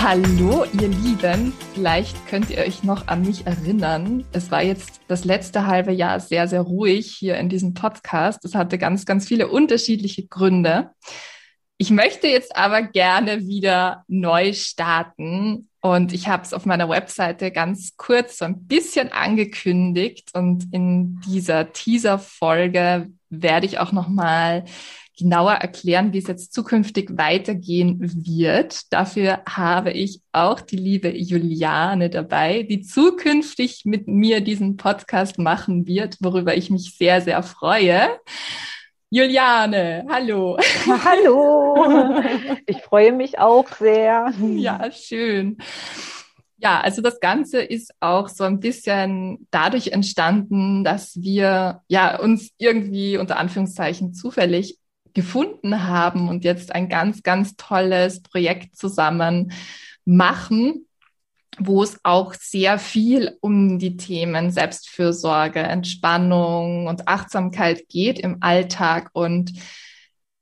Hallo, ihr Lieben. Vielleicht könnt ihr euch noch an mich erinnern. Es war jetzt das letzte halbe Jahr sehr, sehr ruhig hier in diesem Podcast. Es hatte ganz, ganz viele unterschiedliche Gründe. Ich möchte jetzt aber gerne wieder neu starten und ich habe es auf meiner Webseite ganz kurz so ein bisschen angekündigt und in dieser Teaser-Folge werde ich auch noch mal genauer erklären, wie es jetzt zukünftig weitergehen wird. Dafür habe ich auch die liebe Juliane dabei, die zukünftig mit mir diesen Podcast machen wird, worüber ich mich sehr, sehr freue. Juliane, hallo. Hallo. Ich freue mich auch sehr. Ja, schön. Ja, also das Ganze ist auch so ein bisschen dadurch entstanden, dass wir ja uns irgendwie unter Anführungszeichen zufällig gefunden haben und jetzt ein ganz, ganz tolles Projekt zusammen machen, wo es auch sehr viel um die Themen Selbstfürsorge, Entspannung und Achtsamkeit geht im Alltag und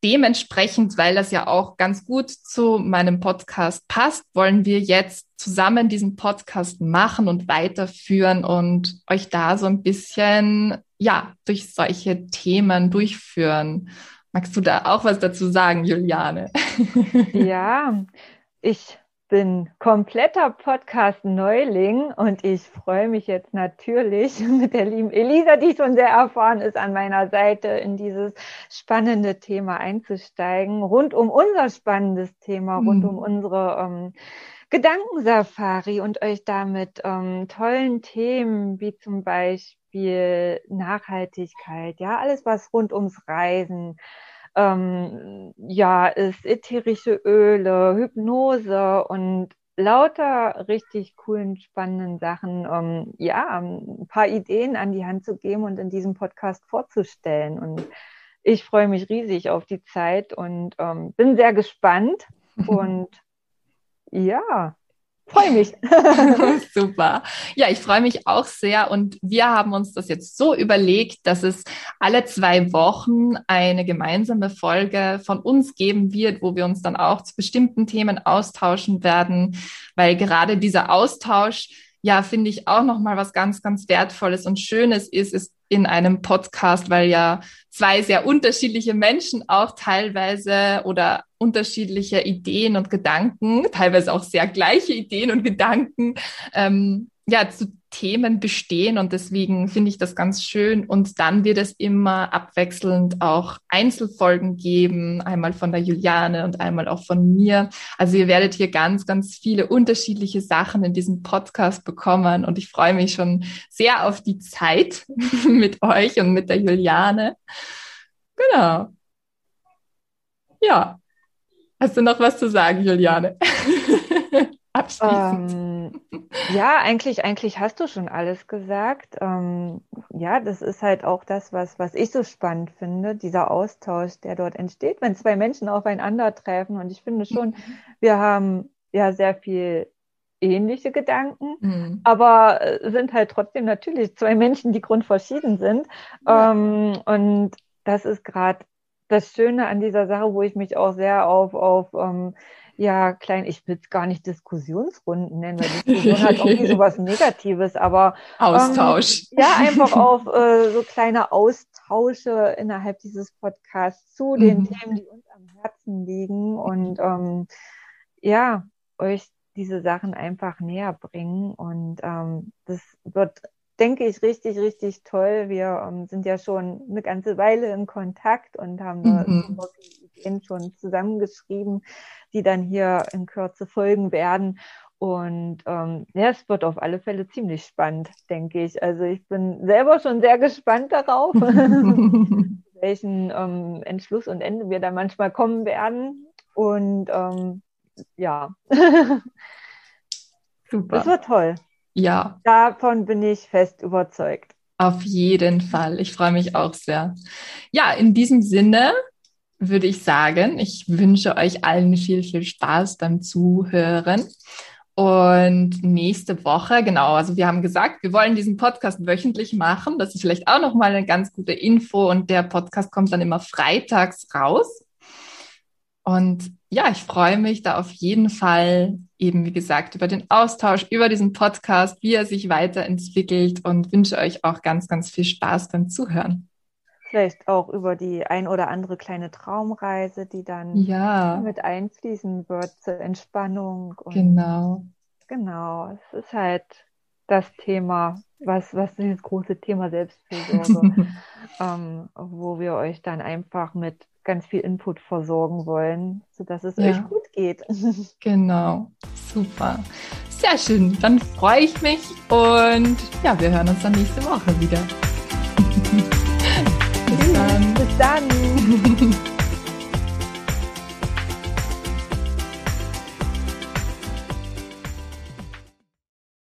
dementsprechend, weil das ja auch ganz gut zu meinem Podcast passt, wollen wir jetzt zusammen diesen Podcast machen und weiterführen und euch da so ein bisschen, ja, durch solche Themen durchführen. Magst du da auch was dazu sagen, Juliane? Ja, ich bin kompletter Podcast-Neuling und ich freue mich jetzt natürlich mit der lieben Elisa, die schon sehr erfahren ist, an meiner Seite in dieses spannende Thema einzusteigen, rund um unser spannendes Thema, rund um mhm. unsere ähm, Gedankensafari und euch damit ähm, tollen Themen wie zum Beispiel Nachhaltigkeit, ja, alles was rund ums Reisen, ähm, ja, ist ätherische Öle, Hypnose und lauter richtig coolen, spannenden Sachen, ähm, ja, ein paar Ideen an die Hand zu geben und in diesem Podcast vorzustellen. Und ich freue mich riesig auf die Zeit und ähm, bin sehr gespannt. und ja, freue mich. Super. Ja, ich freue mich auch sehr. Und wir haben uns das jetzt so überlegt, dass es alle zwei Wochen eine gemeinsame Folge von uns geben wird, wo wir uns dann auch zu bestimmten Themen austauschen werden, weil gerade dieser Austausch ja, finde ich auch nochmal was ganz, ganz Wertvolles und Schönes ist, ist in einem Podcast, weil ja zwei sehr unterschiedliche Menschen auch teilweise oder unterschiedliche Ideen und Gedanken, teilweise auch sehr gleiche Ideen und Gedanken, ähm, ja, zu Themen bestehen und deswegen finde ich das ganz schön. Und dann wird es immer abwechselnd auch Einzelfolgen geben, einmal von der Juliane und einmal auch von mir. Also ihr werdet hier ganz, ganz viele unterschiedliche Sachen in diesem Podcast bekommen und ich freue mich schon sehr auf die Zeit mit euch und mit der Juliane. Genau. Ja. Hast du noch was zu sagen, Juliane? Abschließend. Ähm, ja, eigentlich, eigentlich hast du schon alles gesagt. Ähm, ja, das ist halt auch das, was, was ich so spannend finde, dieser Austausch, der dort entsteht, wenn zwei Menschen aufeinandertreffen. Und ich finde schon, mhm. wir haben ja sehr viel ähnliche Gedanken, mhm. aber äh, sind halt trotzdem natürlich zwei Menschen, die grundverschieden sind. Ja. Ähm, und das ist gerade das Schöne an dieser Sache, wo ich mich auch sehr auf, auf ähm, ja, klein, ich will es gar nicht Diskussionsrunden nennen, weil Diskussion hat irgendwie sowas Negatives, aber Austausch. Ähm, ja, einfach auf äh, so kleine Austausche innerhalb dieses Podcasts zu den mhm. Themen, die uns am Herzen liegen und ähm, ja, euch diese Sachen einfach näher bringen. Und ähm, das wird, denke ich, richtig, richtig toll. Wir ähm, sind ja schon eine ganze Weile in Kontakt und haben mhm. Ideen schon zusammengeschrieben, die dann hier in Kürze folgen werden. Und ähm, ja, es wird auf alle Fälle ziemlich spannend, denke ich. Also ich bin selber schon sehr gespannt darauf, welchen ähm, Entschluss und Ende wir da manchmal kommen werden. Und ähm, ja, super. Das wird toll. Ja. Davon bin ich fest überzeugt. Auf jeden Fall. Ich freue mich auch sehr. Ja, in diesem Sinne würde ich sagen. Ich wünsche euch allen viel, viel Spaß beim Zuhören. Und nächste Woche, genau, also wir haben gesagt, wir wollen diesen Podcast wöchentlich machen. Das ist vielleicht auch nochmal eine ganz gute Info und der Podcast kommt dann immer freitags raus. Und ja, ich freue mich da auf jeden Fall eben, wie gesagt, über den Austausch, über diesen Podcast, wie er sich weiterentwickelt und wünsche euch auch ganz, ganz viel Spaß beim Zuhören. Vielleicht auch über die ein oder andere kleine Traumreise, die dann ja. mit einfließen wird zur Entspannung. Und genau. Genau, es ist halt das Thema, was, was das große Thema Selbstfürsorge, ähm, wo wir euch dann einfach mit ganz viel Input versorgen wollen, sodass es ja. euch gut geht. Genau, super. Sehr schön, dann freue ich mich und ja, wir hören uns dann nächste Woche wieder. Bis dann. Bis dann.